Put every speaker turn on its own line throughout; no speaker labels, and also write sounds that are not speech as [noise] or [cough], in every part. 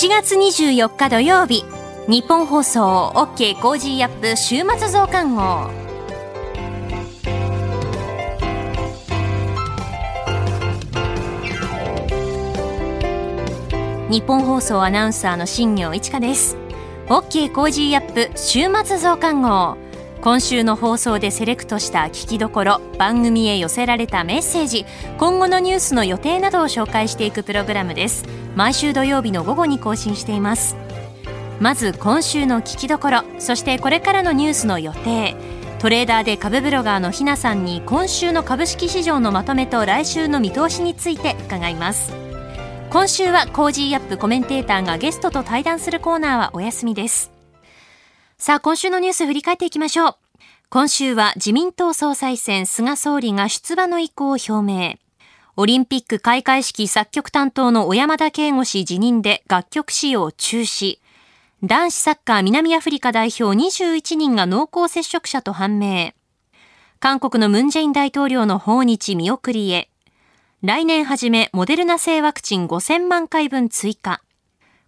7月24日土曜日。ニッポン放送 OK Cozy up 週末増刊号。ニッポン放送アナウンサーの新行市佳です。OK Cozy up 週末増刊号。今週の放送でセレクトした聞きどころ番組へ寄せられたメッセージ今後のニュースの予定などを紹介していくプログラムです。毎週土曜日の午後に更新していますまず今週の聞きどころそしてこれからのニュースの予定トレーダーで株ブロガーのひなさんに今週の株式市場のまとめと来週の見通しについて伺います今週は Cozy up コメンテーターがゲストと対談するコーナーはお休みですさあ、今週のニュース振り返っていきましょう。今週は自民党総裁選菅総理が出馬の意向を表明。オリンピック開会式作曲担当の小山田圭吾氏辞任で楽曲使用中止。男子サッカー南アフリカ代表21人が濃厚接触者と判明。韓国のムンジェイン大統領の訪日見送りへ。来年初めモデルナ製ワクチン5000万回分追加。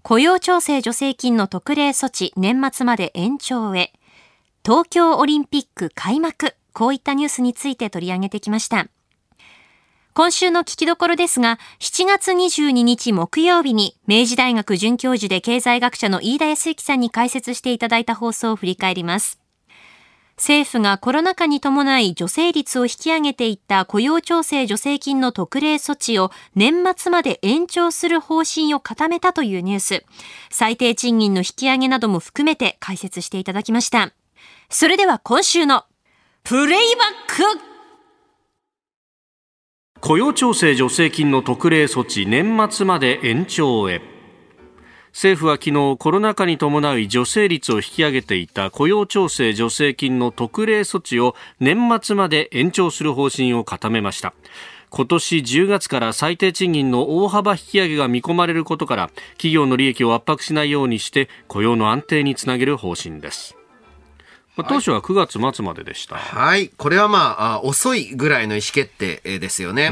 雇用調整助成金の特例措置年末まで延長へ。東京オリンピック開幕。こういったニュースについて取り上げてきました。今週の聞きどころですが、7月22日木曜日に明治大学准教授で経済学者の飯田康之さんに解説していただいた放送を振り返ります。政府がコロナ禍に伴い助成率を引き上げていった雇用調整助成金の特例措置を年末まで延長する方針を固めたというニュース。最低賃金の引き上げなども含めて解説していただきました。それでは今週のプレイバック
雇用調整助成金の特例措置年末まで延長へ。政府は昨日コロナ禍に伴い助成率を引き上げていた雇用調整助成金の特例措置を年末まで延長する方針を固めました。今年10月から最低賃金の大幅引き上げが見込まれることから企業の利益を圧迫しないようにして雇用の安定につなげる方針です。まあ、当初は9月末まででした。
はい。これはまあ、あ遅いぐらいの意思決定ですよね。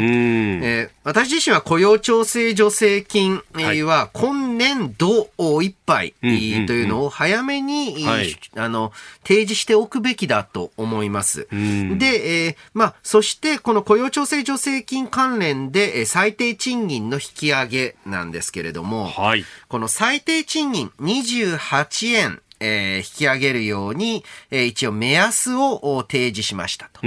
えー、私自身は雇用調整助成金は今年度いっぱいというのを早めに、あの提示しておくべきだと思います。で、えー、まあ、そしてこの雇用調整助成金関連で最低賃金の引き上げなんですけれども、はい、この最低賃金28円えー、引き上げるように、えー、一応目安を提示しましたと。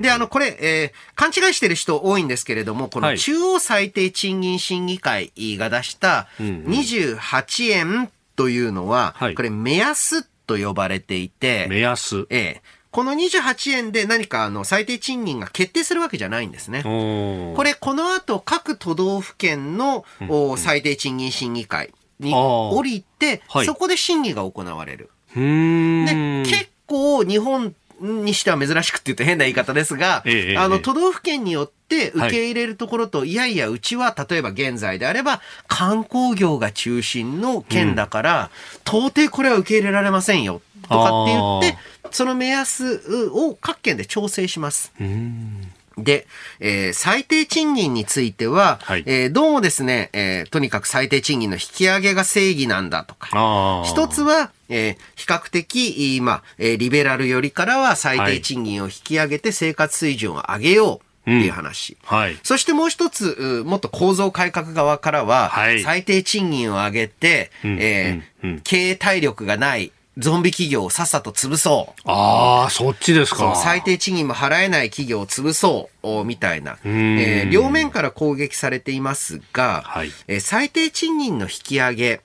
で、あの、これ、えー、勘違いしてる人多いんですけれども、この中央最低賃金審議会が出した28円というのは、これ目安と呼ばれていて、
目安。
えーこの28円で何かあの最低賃金が決定するわけじゃないんですね。これ、この後各都道府県の最低賃金審議会に降りて、はい、そこで審議が行われる。で結構日本にしては珍しくって言うと変な言い方ですが、ええ、あの、都道府県によって受け入れるところと、はい、いやいや、うちは例えば現在であれば観光業が中心の県だから、うん、到底これは受け入れられませんよ、とかって言って、その目安を各県で調整します。で、えー、最低賃金については、はい、えー、どうもですね、えー、とにかく最低賃金の引き上げが正義なんだとか、一つは、えー、比較的、まあ、えー、リベラルよりからは最低賃金を引き上げて生活水準を上げよう。っていう話、うん。はい、そしてもう一つ、もっと構造改革側からは、はい、最低賃金を上げて、うん、えーうん、経営体力がないゾンビ企業をさっさと潰そう。
ああ、そっちですか。
最低賃金も払えない企業を潰そう、みたいな。えー、両面から攻撃されていますが、はい、えー、最低賃金の引き上げ、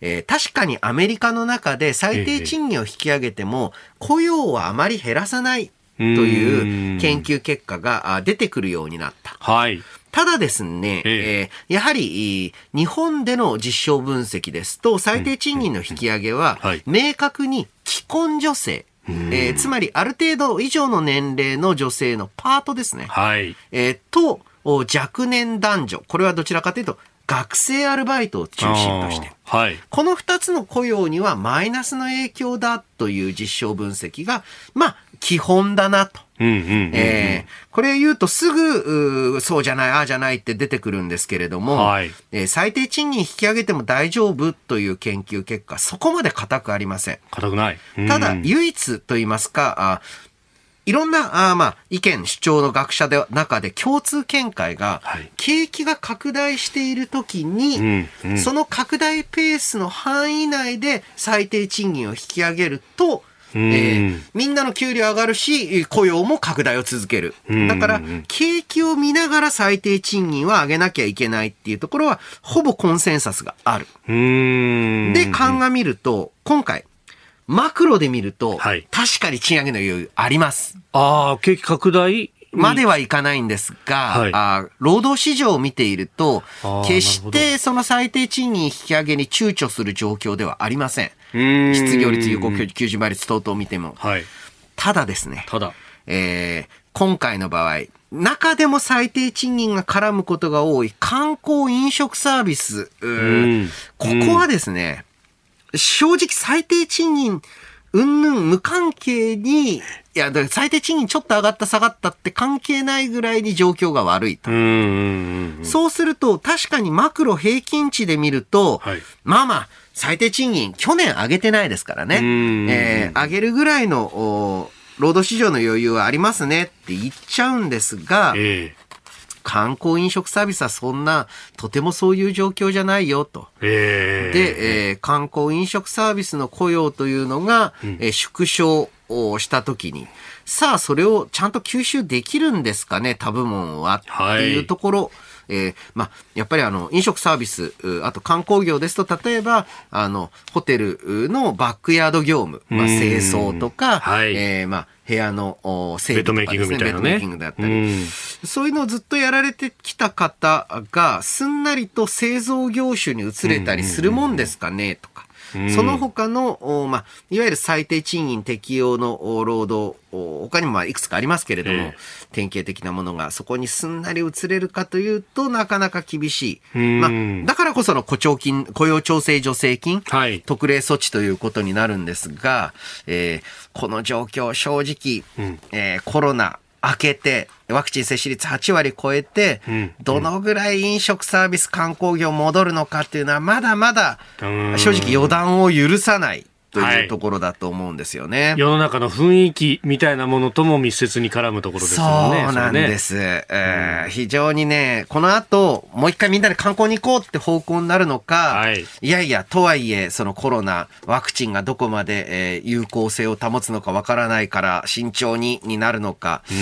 えー、確かにアメリカの中で最低賃金を引き上げても、雇用はあまり減らさないという研究結果が出てくるようになった。はい。ただですね、えー、やはり日本での実証分析ですと、最低賃金の引き上げは、明確に既婚女性、えー、つまりある程度以上の年齢の女性のパートですね。はい。えー、と、若年男女。これはどちらかというと、学生アルバイトを中心として。はい。この二つの雇用にはマイナスの影響だという実証分析が、まあ、基本だなと。これ言うとすぐ、そうじゃない、ああじゃないって出てくるんですけれども、はい、えー、最低賃金引き上げても大丈夫という研究結果、そこまで固くありません。
固くない。
ただ、唯一と言いますか、あいろんな、あまあ、意見、主張の学者で中で共通見解が、はい、景気が拡大しているときに、うんうん、その拡大ペースの範囲内で最低賃金を引き上げると、えー、みんなの給料上がるし、雇用も拡大を続ける。だから、景気を見ながら最低賃金は上げなきゃいけないっていうところは、ほぼコンセンサスがある。で、鑑みると、今回、マクロで見ると、はい、確かに賃上げの余裕あります。
ああ、景気拡大
まではいかないんですが、はい、あ労働市場を見ていると、決してその最低賃金引き上げに躊躇する状況ではありません。失業率、有効求人倍率等々を見ても。はい、ただですね、
ただ、
えー、今回の場合、中でも最低賃金が絡むことが多い観光飲食サービス、ここはですね、正直最低賃金、うんぬん無関係に、いや、だから最低賃金ちょっと上がった下がったって関係ないぐらいに状況が悪いと。そうすると、確かにマクロ平均値で見ると、はい、まあまあ、最低賃金、去年上げてないですからね。えー、上げるぐらいの、労働市場の余裕はありますねって言っちゃうんですが、えー観光飲食サービスはそんな、とてもそういう状況じゃないよと。えー、で、えー、観光飲食サービスの雇用というのが、うん、えー、縮小をしたときに、さあ、それをちゃんと吸収できるんですかね、他部門は、っていうところ。えー、まあ、やっぱりあの、飲食サービス、あと観光業ですと、例えば、あの、ホテルのバックヤード業務、まあ、清掃とか、はい、えー、まあ、部屋の
整備とかね。ベッドメイキングみたいなね。ベッドメイキング
だったり。そういうのをずっとやられてきた方が、すんなりと製造業種に移れたりするもんですかね、とか。その他の、まあ、いわゆる最低賃金適用の労働、他にもまあいくつかありますけれども、えー、典型的なものがそこにすんなり移れるかというとなかなか厳しい。まあ、だからこその雇調金、雇用調整助成金、はい、特例措置ということになるんですが、えー、この状況正直、うん、えー、コロナ、明けて、ワクチン接種率8割超えて、どのぐらい飲食サービス観光業戻るのかっていうのは、まだまだ正直予断を許さない。というところだと思うんですよね、はい、
世の中の雰囲気みたいなものとも密接に絡むところですよ
ね。そうなんです。ね、えー、非常にね、この後、もう一回みんなで観光に行こうって方向になるのか、はい、いやいや、とはいえ、そのコロナ、ワクチンがどこまで、えー、有効性を保つのかわからないから慎重にになるのか。うん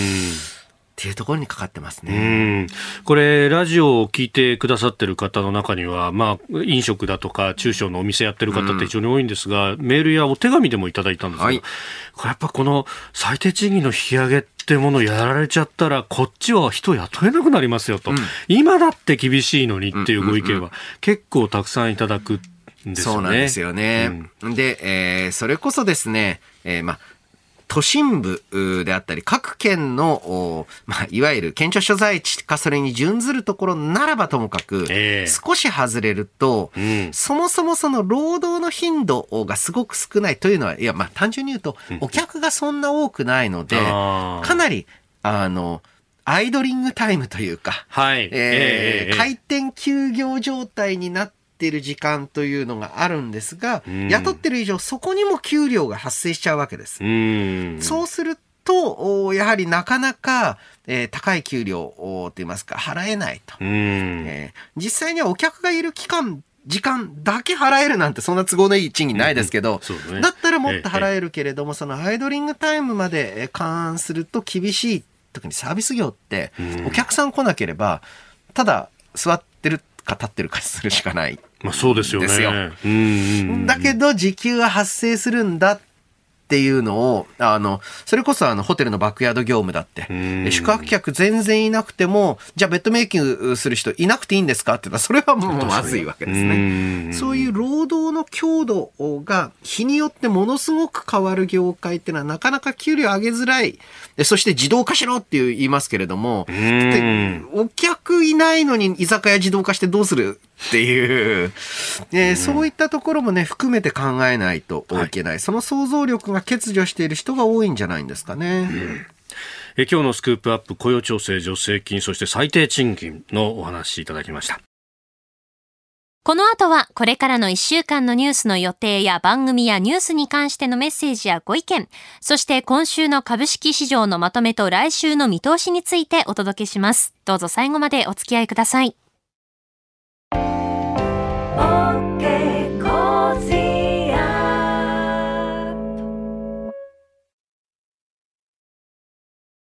っていうところにかかってますね。
これ、ラジオを聞いてくださってる方の中には、まあ、飲食だとか、中小のお店やってる方って非常に多いんですが、うん、メールやお手紙でもいただいたんですが、はい、これやっぱこの最低賃金の引き上げってものをやられちゃったら、こっちは人雇えなくなりますよと、うん、今だって厳しいのにっていうご意見は結構たくさんいただくんですよね。そうなんですよ
ね。うん、で、えー、それこそですね、えー、まあ、都心部であったり、各県の、まあ、いわゆる県庁所在地かそれに準ずるところならばともかく、えー、少し外れると、うん、そもそもその労働の頻度がすごく少ないというのは、いや、まあ、単純に言うと、お客がそんな多くないので、かなり、あの、アイドリングタイムというか、はい。えー、えー、回転休業状態になって、っている時間というのがあるんですが、雇ってる以上、そこにも給料が発生しちゃうわけです。そうすると、やはりなかなか、えー、高い給料と言いますか、払えないと、えー、実際にはお客がいる期間、時間だけ払えるなんてそんな都合のいい賃金ないですけど、うん。ね、だったらもっと払えるけれども、そのアイドリングタイムまで勘案すると厳しい。特にサービス業って、お客さん来なければ、ただ座ってるか立ってるかするしかない。
まあそうですよ
ね。だけど時給は発生するんだっていうのを、あの、それこそあの、ホテルのバックヤード業務だって、宿泊客全然いなくても、じゃあベッドメイキングする人いなくていいんですかって言ったら、それはもうまずいわけですね。そういう労働の強度が日によってものすごく変わる業界っていうのはなかなか給料上げづらい。そして自動化しろって言いますけれども、お客いないのに居酒屋自動化してどうするっていう、えー、そういったところもね、含めて考えないといけない。はい、その想像力が欠如している人が多いんじゃないんですかね。
え今日のスクープアップ雇用調整助成金そして最低賃金のお話いただきました
この後はこれからの1週間のニュースの予定や番組やニュースに関してのメッセージやご意見、そして今週の株式市場のまとめと来週の見通しについてお届けします。どうぞ最後までお付き合いください。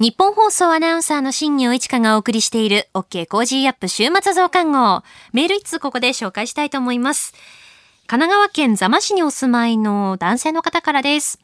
ニッポン放送アナウンサーの新行市佳がお送りしている OK Cozy up 週末増刊号。メール一通ここで紹介したいと思います。神奈川県座間市にお住まいの男性の方からです。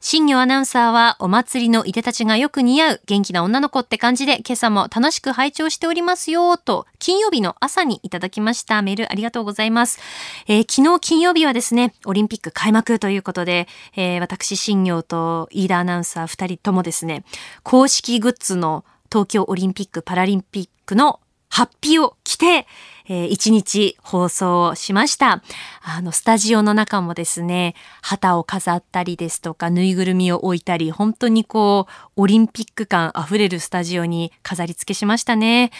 新業アナウンサーはお祭りのいでたちがよく似合う元気な女の子って感じで今朝も楽しく拝聴しておりますよと金曜日の朝にいただきましたメールありがとうございます、えー、昨日金曜日はですねオリンピック開幕ということで、えー、私新業と飯田アナウンサー2人ともですね公式グッズの東京オリンピック・パラリンピックのハッピーを着て、えー、一日放送しました。あの、スタジオの中もですね、旗を飾ったりですとか、ぬいぐるみを置いたり、本当にこう、オリンピック感あふれるスタジオに飾り付けしましたね。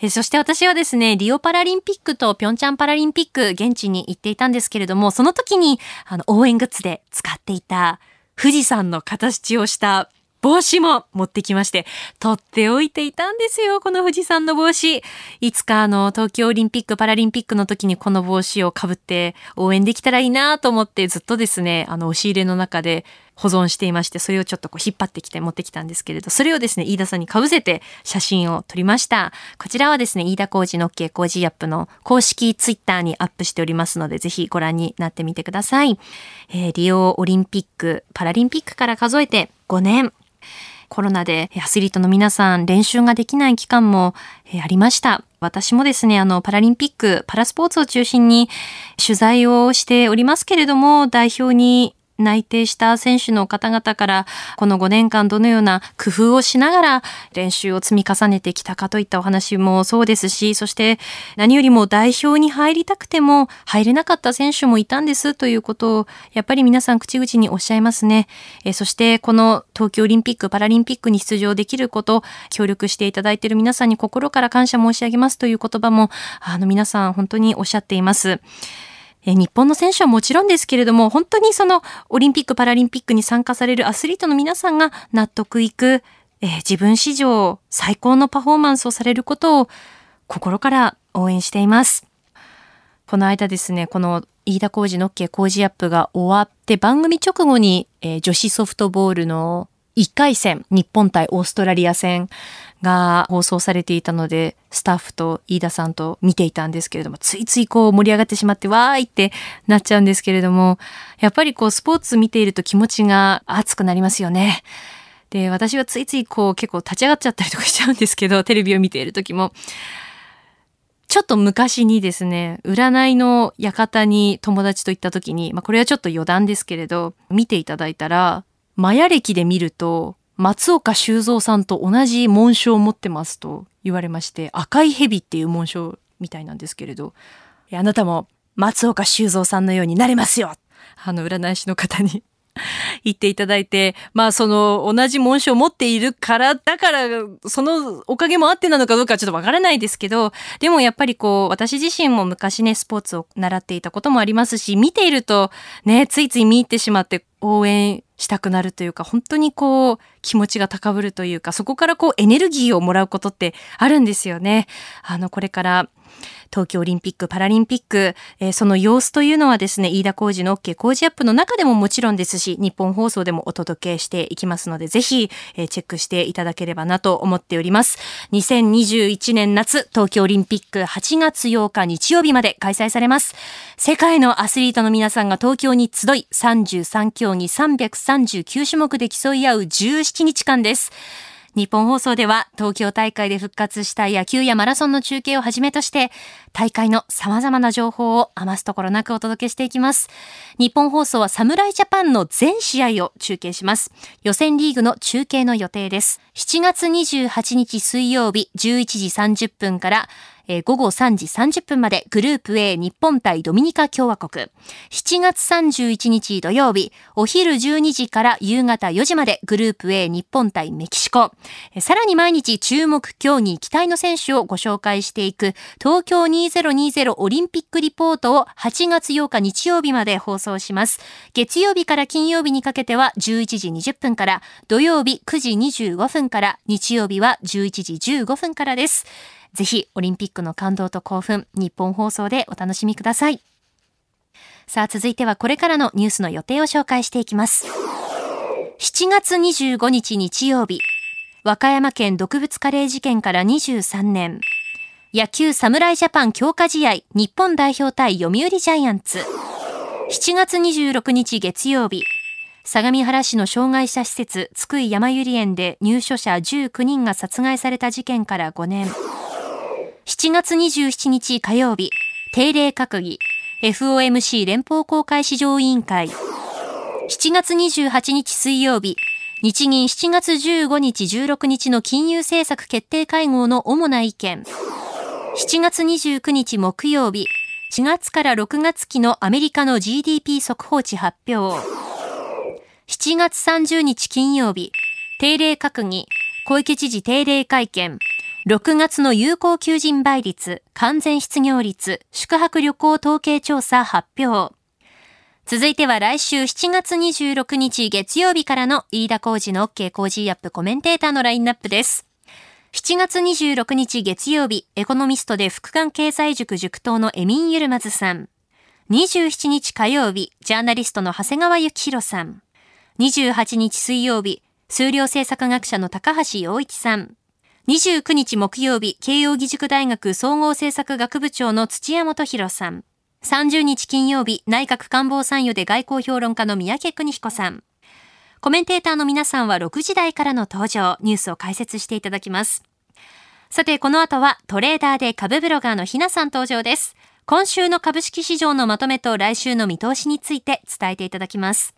えー、そして私はですね、リオパラリンピックとピョンチャンパラリンピック、現地に行っていたんですけれども、その時に、あの、応援グッズで使っていた、富士山の形をした帽子も持ってきまして、取っておいていたんですよ、この富士山の帽子。いつかあの、東京オリンピック・パラリンピックの時にこの帽子をかぶって応援できたらいいなと思ってずっとですね、あの、押し入れの中で保存していまして、それをちょっとこう引っ張ってきて持ってきたんですけれど、それをですね、飯田さんに被せて写真を撮りました。こちらはですね、飯田工事の OK 工事アップの公式ツイッターにアップしておりますので、ぜひご覧になってみてください。えー、リオオリンピック、パラリンピックから数えて5年。コロナでアスリートの皆さん練習ができない期間もありました。私もですね、あの、パラリンピック、パラスポーツを中心に取材をしておりますけれども、代表に内定した選手の方々からこの5年間どのような工夫をしながら練習を積み重ねてきたかといったお話もそうですしそして何よりも代表に入りたくても入れなかった選手もいたんですということをやっぱり皆さん口々におっしゃいますねえそしてこの東京オリンピック・パラリンピックに出場できること協力していただいている皆さんに心から感謝申し上げますという言葉もあの皆さん本当におっしゃっています。日本の選手はもちろんですけれども、本当にそのオリンピック・パラリンピックに参加されるアスリートの皆さんが納得いく、えー、自分史上最高のパフォーマンスをされることを心から応援しています。この間ですね、この飯田浩二の OK 工事アップが終わって番組直後に、えー、女子ソフトボールの1回戦、日本対オーストラリア戦が放送されていたので、スタッフと飯田さんと見ていたんですけれども、ついついこう盛り上がってしまって、わーいってなっちゃうんですけれども、やっぱりこうスポーツ見ていると気持ちが熱くなりますよね。で、私はついついこう結構立ち上がっちゃったりとかしちゃうんですけど、[laughs] テレビを見ている時も。ちょっと昔にですね、占いの館に友達と行った時に、まあこれはちょっと余談ですけれど、見ていただいたら、マヤ歴で見ると、松岡修造さんと同じ紋章を持ってますと言われまして、赤い蛇っていう紋章みたいなんですけれど、あなたも松岡修造さんのようになれますよ。あの占い師の方に [laughs] 言っていただいて、まあその同じ紋章を持っているから、だからそのおかげもあってなのかどうかちょっとわからないですけど、でもやっぱりこう私自身も昔ねスポーツを習っていたこともありますし、見ているとね、ついつい見入ってしまって応援したくなるというか、本当にこう気持ちが高ぶるというか、そこからこうエネルギーをもらうことってあるんですよね。あの、これから東京オリンピック・パラリンピック、えー、その様子というのはですね、飯田浩二の OK 工事アップの中でももちろんですし、日本放送でもお届けしていきますので、ぜひ、えー、チェックしていただければなと思っております。2021年夏、東京オリンピック8月8日日曜日まで開催されます。世界のアスリートの皆さんが東京に集い、33競技339種目で競い合う17日間です。日本放送では東京大会で復活した野球やマラソンの中継をはじめとして大会の様々な情報を余すところなくお届けしていきます。日本放送は侍ジャパンの全試合を中継します。予選リーグの中継の予定です。7月28日水曜日11時30分からえー、午後3時30分までグループ A 日本対ドミニカ共和国。7月31日土曜日、お昼12時から夕方4時までグループ A 日本対メキシコ。えー、さらに毎日注目競技期待の選手をご紹介していく東京2020オリンピックリポートを8月8日日曜日まで放送します。月曜日から金曜日にかけては11時20分から、土曜日9時25分から、日曜日は11時15分からです。ぜひオリンピックの感動と興奮、日本放送でお楽しみください。さあ続いてはこれからのニュースの予定を紹介していきます。7月25日日曜日、和歌山県毒物カレー事件から23年。野球侍ジャパン強化試合日本代表対読売ジャイアンツ。7月26日月曜日、相模原市の障害者施設津久井やまゆり園で入所者19人が殺害された事件から5年。7月27日火曜日、定例閣議、FOMC 連邦公開市場委員会。7月28日水曜日、日銀7月15日16日の金融政策決定会合の主な意見。7月29日木曜日、4月から6月期のアメリカの GDP 速報値発表。7月30日金曜日、定例閣議、小池知事定例会見。6月の有効求人倍率、完全失業率、宿泊旅行統計調査発表。続いては来週7月26日月曜日からの飯田工事の OK 工事アップコメンテーターのラインナップです。7月26日月曜日、エコノミストで副官経済塾塾頭のエミン・ユルマズさん。27日火曜日、ジャーナリストの長谷川幸宏さん。28日水曜日、数量政策学者の高橋洋一さん。29日木曜日、慶応義塾大学総合政策学部長の土屋元博さん。30日金曜日、内閣官房参与で外交評論家の三宅邦彦さん。コメンテーターの皆さんは6時台からの登場、ニュースを解説していただきます。さて、この後はトレーダーで株ブロガーのひなさん登場です。今週の株式市場のまとめと来週の見通しについて伝えていただきます。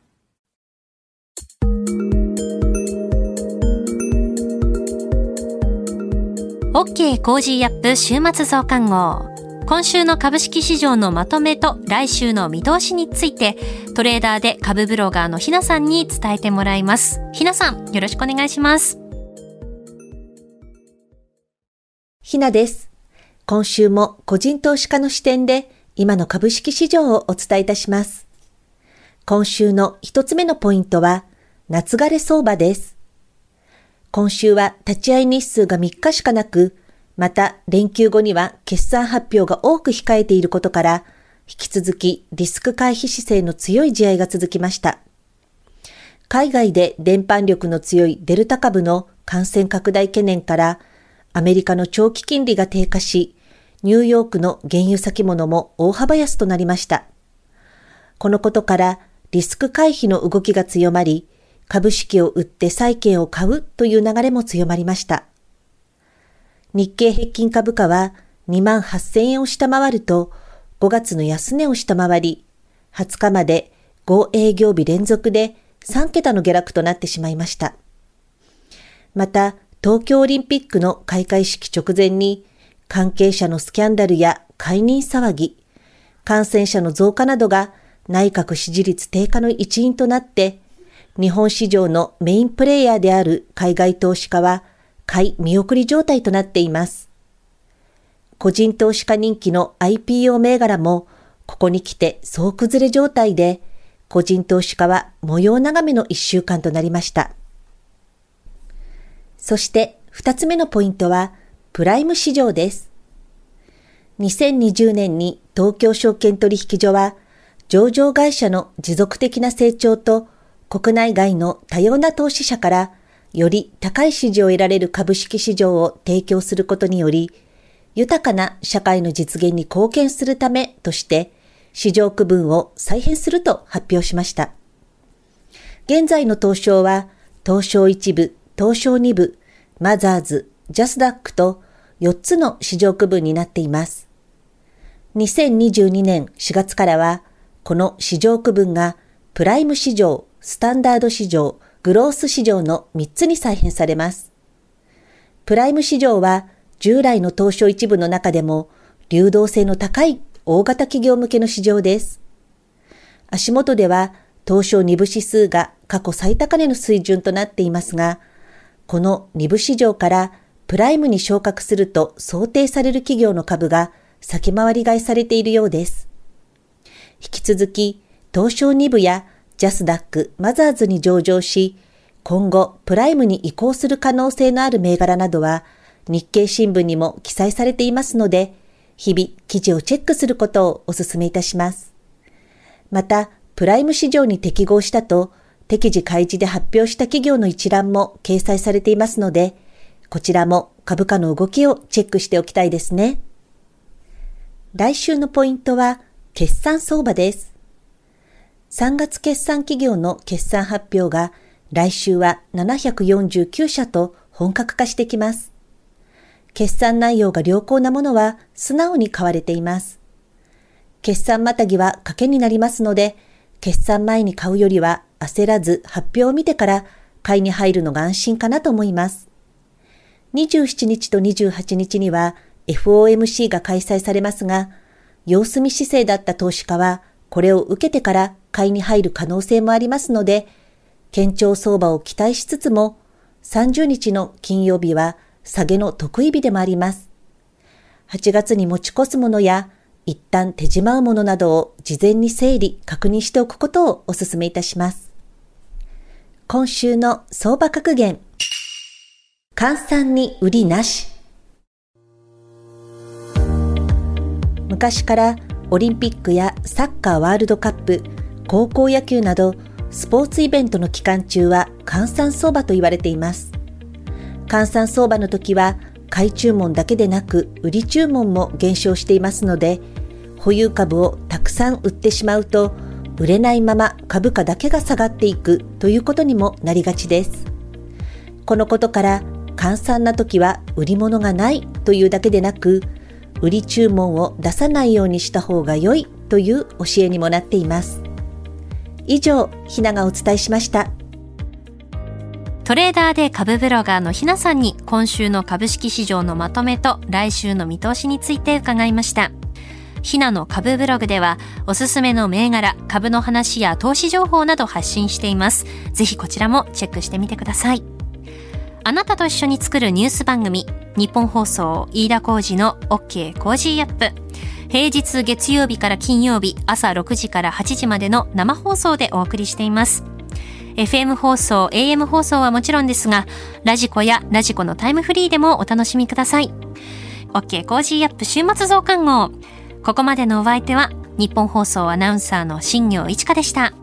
OK Cozy up 週末増刊号。今週の株式市場のまとめと来週の見通しについてトレーダーで株ブロガーのひなさんに伝えてもらいます。ひなさん、よろしくお願いします。
ひなです。今週も個人投資家の視点で今の株式市場をお伝えいたします。今週の一つ目のポイントは、夏枯れ相場です。今週は立ち会い日数が3日しかなく、また連休後には決算発表が多く控えていることから、引き続きリスク回避姿勢の強い試合が続きました。海外で伝播力の強いデルタ株の感染拡大懸念から、アメリカの長期金利が低下し、ニューヨークの原油先物も大幅安となりました。このことからリスク回避の動きが強まり、株式を売って債券を買うという流れも強まりました。日経平均株価は2万8000円を下回ると5月の安値を下回り、20日まで5営業日連続で3桁の下落となってしまいました。また、東京オリンピックの開会式直前に関係者のスキャンダルや解任騒ぎ、感染者の増加などが内閣支持率低下の一因となって日本市場のメインプレイヤーである海外投資家は買い見送り状態となっています。個人投資家人気の IPO 銘柄もここに来て総崩れ状態で個人投資家は模様眺めの一週間となりました。そして二つ目のポイントはプライム市場です。2020年に東京証券取引所は上場会社の持続的な成長と国内外の多様な投資者からより高い支持を得られる株式市場を提供することにより、豊かな社会の実現に貢献するためとして、市場区分を再編すると発表しました。現在の東証は、東証1部、東証2部、マザーズ、ジャスダックと4つの市場区分になっています。2022年4月からは、この市場区分がプライム市場、スタンダード市場、グロース市場の3つに再編されます。プライム市場は従来の東証一部の中でも流動性の高い大型企業向けの市場です。足元では東証2部指数が過去最高値の水準となっていますが、この2部市場からプライムに昇格すると想定される企業の株が先回り買いされているようです。引き続き、東証2部やジャスダック、マザーズに上場し、今後プライムに移行する可能性のある銘柄などは日経新聞にも記載されていますので、日々記事をチェックすることをお勧めいたします。また、プライム市場に適合したと、適時開示で発表した企業の一覧も掲載されていますので、こちらも株価の動きをチェックしておきたいですね。来週のポイントは、決算相場です。3月決算企業の決算発表が来週は749社と本格化してきます。決算内容が良好なものは素直に買われています。決算またぎは賭けになりますので、決算前に買うよりは焦らず発表を見てから買いに入るのが安心かなと思います。27日と28日には FOMC が開催されますが、様子見姿勢だった投資家はこれを受けてから買いに入る可能性もありますので、堅調相場を期待しつつも、30日の金曜日は下げの得意日でもあります。8月に持ち越すものや、一旦手じまうものなどを事前に整理、確認しておくことをお勧めいたします。今週の相場格言。換算に売りなし。昔からオリンピックやサッカーワールドカップ、高校野球などスポーツイベントの期間中は換算相場と言われています。換算相場の時は買い注文だけでなく売り注文も減少していますので、保有株をたくさん売ってしまうと、売れないまま株価だけが下がっていくということにもなりがちです。このことから、換算な時は売り物がないというだけでなく、売り注文を出さないようにした方が良いという教えにもなっています。以上、ひながお伝えしました。
トレーダーで株ブロガーのひなさんに今週の株式市場のまとめと来週の見通しについて伺いました。ひなの株ブログではおすすめの銘柄、株の話や投資情報など発信しています。ぜひこちらもチェックしてみてください。あなたと一緒に作るニュース番組、ニッポン放送飯田浩司の OK Cozy up。平日月曜日から金曜日朝6時から8時までの生放送でお送りしています。FM 放送、AM 放送はもちろんですが、 radiko や radiko のタイムフリーでもお楽しみください。OK Cozy up 週末増刊号。ここまでのお相手は、ニッポン放送アナウンサーの新行市佳でした。